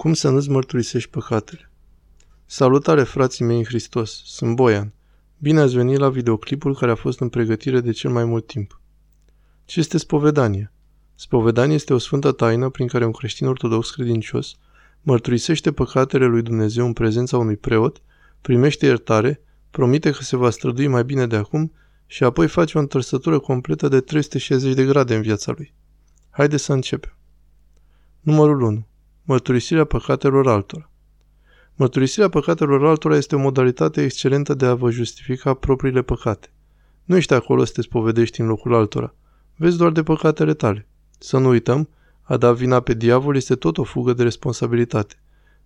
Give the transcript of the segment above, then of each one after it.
Cum să nu-ți mărturisești păcatele? Salutare, frații mei în Hristos! Sunt Boian. Bine ați venit la videoclipul care a fost în pregătire de cel mai mult timp. Ce este spovedania? Spovedania este o sfântă taină prin care un creștin ortodox credincios mărturisește păcatele lui Dumnezeu în prezența unui preot, primește iertare, promite că se va strădui mai bine de acum și apoi face o întrăsătură completă de 360 de grade în viața lui. Haideți să începem. Numărul 1. Mărturisirea păcatelor altora. Mărturisirea păcatelor altora este o modalitate excelentă de a vă justifica propriile păcate. Nu ești acolo să te spovedești în locul altora. Vezi doar de păcatele tale. Să nu uităm, a da vina pe diavol este tot o fugă de responsabilitate.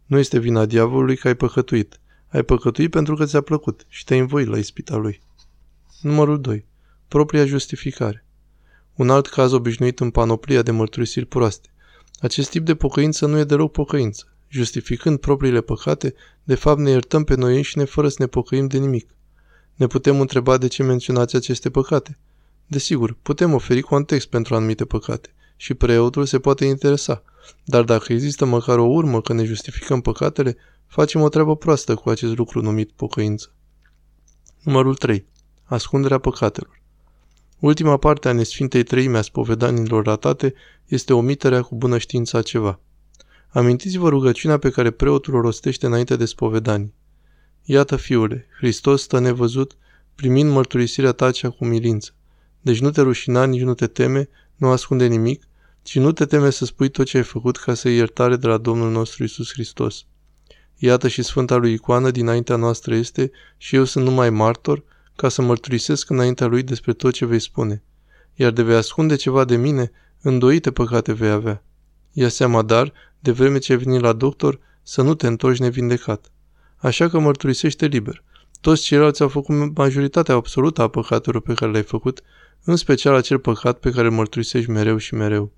Nu este vina diavolului că ai păcătuit. Ai păcătuit pentru că ți-a plăcut și te-ai învoit la ispita lui. Numărul 2. Propria justificare. Un alt caz obișnuit în panoplia de mărturisiri proaste. Acest tip de pocăință nu e deloc pocăință. Justificând propriile păcate, de fapt ne iertăm pe noi înșine fără să ne pocăim de nimic. Ne putem întreba de ce menționați aceste păcate. Desigur, putem oferi context pentru anumite păcate și preotul se poate interesa, dar dacă există măcar o urmă că ne justificăm păcatele, facem o treabă proastă cu acest lucru numit pocăință. Numărul 3. Ascunderea păcatelor. Ultima parte a nesfintei treime a spovedanilor ratate este omiterea cu bună știință a ceva. Amintiți-vă rugăciunea pe care preotul o rostește înainte de spovedanii. Iată, fiule, Hristos stă nevăzut, primind mărturisirea ta cea cu milință. Deci nu te rușina, nici nu te teme, nu ascunde nimic, ci nu te teme să spui tot ce ai făcut ca să iei iertare de la Domnul nostru Isus Hristos. Iată și Sfânta lui Icoană dinaintea noastră este și eu sunt numai martor, ca să mărturisesc înaintea lui despre tot ce vei spune. Iar de vei ascunde ceva de mine, îndoite păcate vei avea. Ia seama, dar, de vreme ce ai venit la doctor, să nu te întorci nevindecat. Așa că mărturisește liber. Toți ceilalți au făcut majoritatea absolută a păcatelor pe care le-ai făcut, în special acel păcat pe care îl mărturisești mereu și mereu.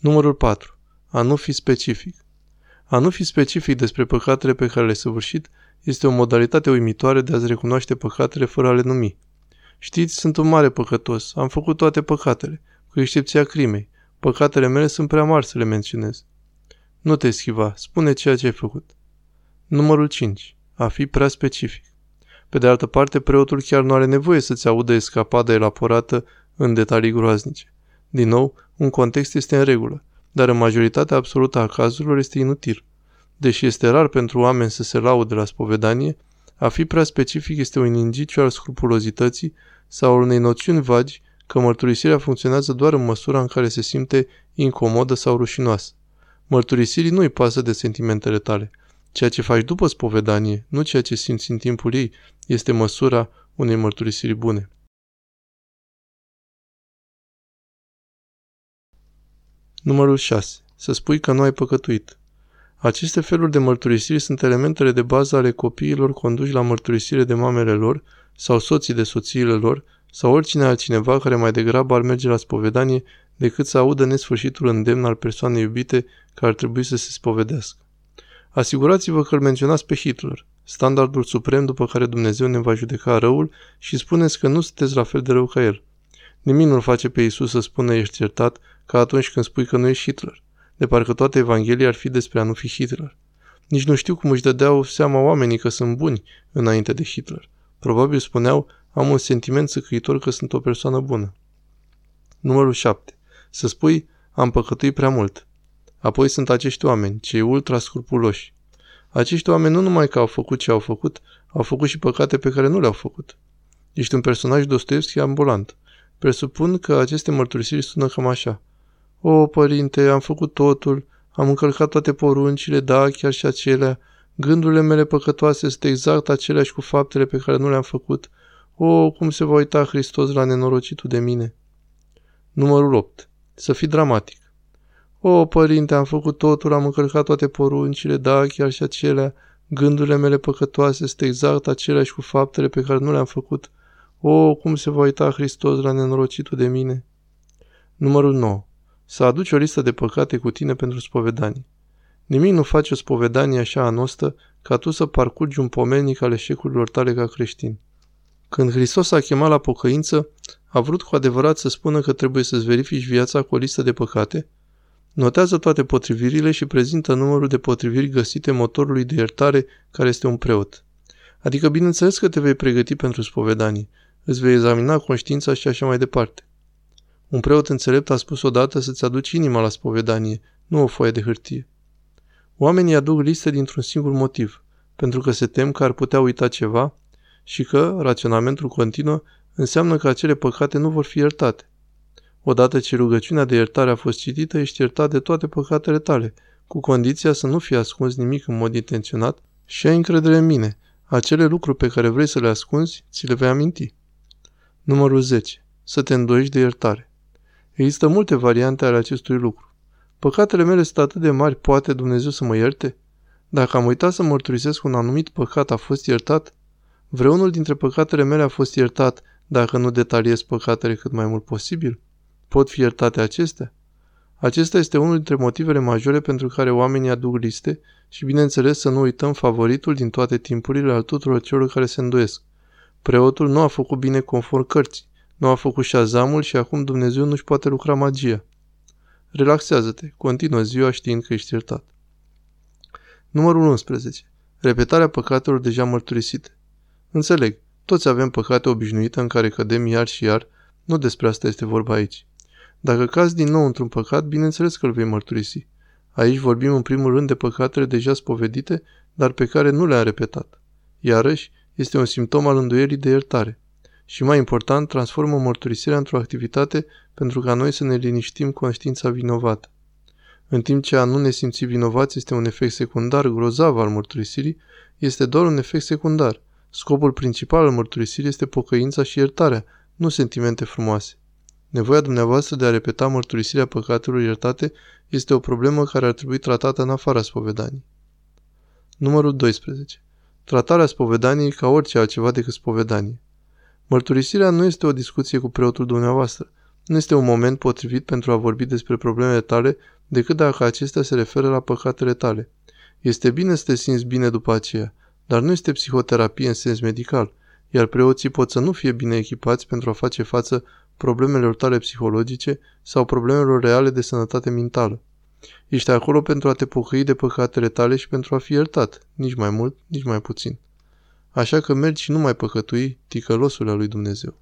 Numărul 4. A nu fi specific. A nu fi specific despre păcatele pe care le-ai săvârșit este o modalitate uimitoare de a-ți recunoaște păcatele fără a le numi. Știți, sunt un mare păcătos, am făcut toate păcatele, cu excepția crimei. Păcatele mele sunt prea mari să le menționez. Nu te schiva, spune ceea ce ai făcut. Numărul 5. A fi prea specific. Pe de altă parte, preotul chiar nu are nevoie să-ți audă escapada elaborată în detalii groaznice. Din nou, un context este în regulă, dar în majoritatea absolută a cazurilor este inutil. Deși este rar pentru oameni să se laude la spovedanie, a fi prea specific este un indiciu al scrupulozității sau al unei noțiuni vagi că mărturisirea funcționează doar în măsura în care se simte incomodă sau rușinoasă. Mărturisirii nu-i pasă de sentimentele tale. Ceea ce faci după spovedanie, nu ceea ce simți în timpul ei, este măsura unei mărturisiri bune. Numărul 6. Să spui că nu ai păcătuit. Aceste feluri de mărturisiri sunt elementele de bază ale copiilor conduși la mărturisire de mamele lor sau soții de soțiile lor sau oricine altcineva care mai degrabă ar merge la spovedanie decât să audă nesfârșitul îndemn al persoanei iubite care ar trebui să se spovedească. Asigurați-vă că îl menționați pe Hitler, standardul suprem după care Dumnezeu ne va judeca răul și spuneți că nu sunteți la fel de rău ca el. Nimic nu-l face pe Isus să spună ești iertat ca atunci când spui că nu ești Hitler de parcă toate Evanghelia ar fi despre a nu fi Hitler. Nici nu știu cum își dădeau seama oamenii că sunt buni înainte de Hitler. Probabil spuneau, am un sentiment săcăitor că sunt o persoană bună. Numărul 7. Să spui, am păcătuit prea mult. Apoi sunt acești oameni, cei ultra scrupuloși. Acești oameni nu numai că au făcut ce au făcut, au făcut și păcate pe care nu le-au făcut. Ești un personaj Dostoevski ambulant. Presupun că aceste mărturisiri sună cam așa. O, părinte, am făcut totul, am încălcat toate poruncile, da, chiar și acelea. Gândurile mele păcătoase sunt exact aceleași cu faptele pe care nu le-am făcut. O, cum se va uita Hristos la nenorocitul de mine. Numărul 8. Să fii dramatic. O, părinte, am făcut totul, am încălcat toate poruncile, da, chiar și acelea. Gândurile mele păcătoase sunt exact aceleași cu faptele pe care nu le-am făcut. O, cum se va uita Hristos la nenorocitul de mine. Numărul 9 să aduci o listă de păcate cu tine pentru spovedanie. Nimic nu face o spovedanie așa anostă ca tu să parcurgi un pomelnic al eșecurilor tale ca creștin. Când Hristos a chemat la pocăință, a vrut cu adevărat să spună că trebuie să-ți verifici viața cu o listă de păcate? Notează toate potrivirile și prezintă numărul de potriviri găsite motorului de iertare care este un preot. Adică bineînțeles că te vei pregăti pentru spovedanie, îți vei examina conștiința și așa mai departe. Un preot înțelept a spus odată să-ți aduci inima la spovedanie, nu o foaie de hârtie. Oamenii aduc liste dintr-un singur motiv, pentru că se tem că ar putea uita ceva și că raționamentul continuă înseamnă că acele păcate nu vor fi iertate. Odată ce rugăciunea de iertare a fost citită, ești iertat de toate păcatele tale, cu condiția să nu fie ascuns nimic în mod intenționat și ai încredere în mine. Acele lucruri pe care vrei să le ascunzi, ți le vei aminti. Numărul 10. Să te îndoiești de iertare. Există multe variante ale acestui lucru. Păcatele mele sunt atât de mari, poate Dumnezeu să mă ierte? Dacă am uitat să mărturisesc un anumit păcat, a fost iertat? Vreunul dintre păcatele mele a fost iertat dacă nu detaliez păcatele cât mai mult posibil? Pot fi iertate acestea? Acesta este unul dintre motivele majore pentru care oamenii aduc liste și, bineînțeles, să nu uităm favoritul din toate timpurile al tuturor celor care se îndoiesc. Preotul nu a făcut bine conform cărții, nu a făcut șazamul și acum Dumnezeu nu-și poate lucra magia. Relaxează-te, continuă ziua știind că ești iertat. Numărul 11. Repetarea păcatelor deja mărturisite. Înțeleg, toți avem păcate obișnuite în care cădem iar și iar, nu despre asta este vorba aici. Dacă cazi din nou într-un păcat, bineînțeles că îl vei mărturisi. Aici vorbim în primul rând de păcatele deja spovedite, dar pe care nu le-am repetat. Iarăși, este un simptom al îndoierii de iertare. Și mai important, transformă mărturisirea într-o activitate pentru ca noi să ne liniștim conștiința vinovată. În timp ce a nu ne simți vinovați este un efect secundar grozav al mărturisirii, este doar un efect secundar. Scopul principal al mărturisirii este pocăința și iertarea, nu sentimente frumoase. Nevoia dumneavoastră de a repeta mărturisirea păcatelor iertate este o problemă care ar trebui tratată în afara spovedanii. Numărul 12. Tratarea spovedaniei ca orice altceva decât spovedanie. Mărturisirea nu este o discuție cu preotul dumneavoastră. Nu este un moment potrivit pentru a vorbi despre problemele tale decât dacă acestea se referă la păcatele tale. Este bine să te simți bine după aceea, dar nu este psihoterapie în sens medical, iar preoții pot să nu fie bine echipați pentru a face față problemelor tale psihologice sau problemelor reale de sănătate mentală. Ești acolo pentru a te pocăi de păcatele tale și pentru a fi iertat, nici mai mult, nici mai puțin. Așa că mergi și nu mai păcătui ticălosul al lui Dumnezeu.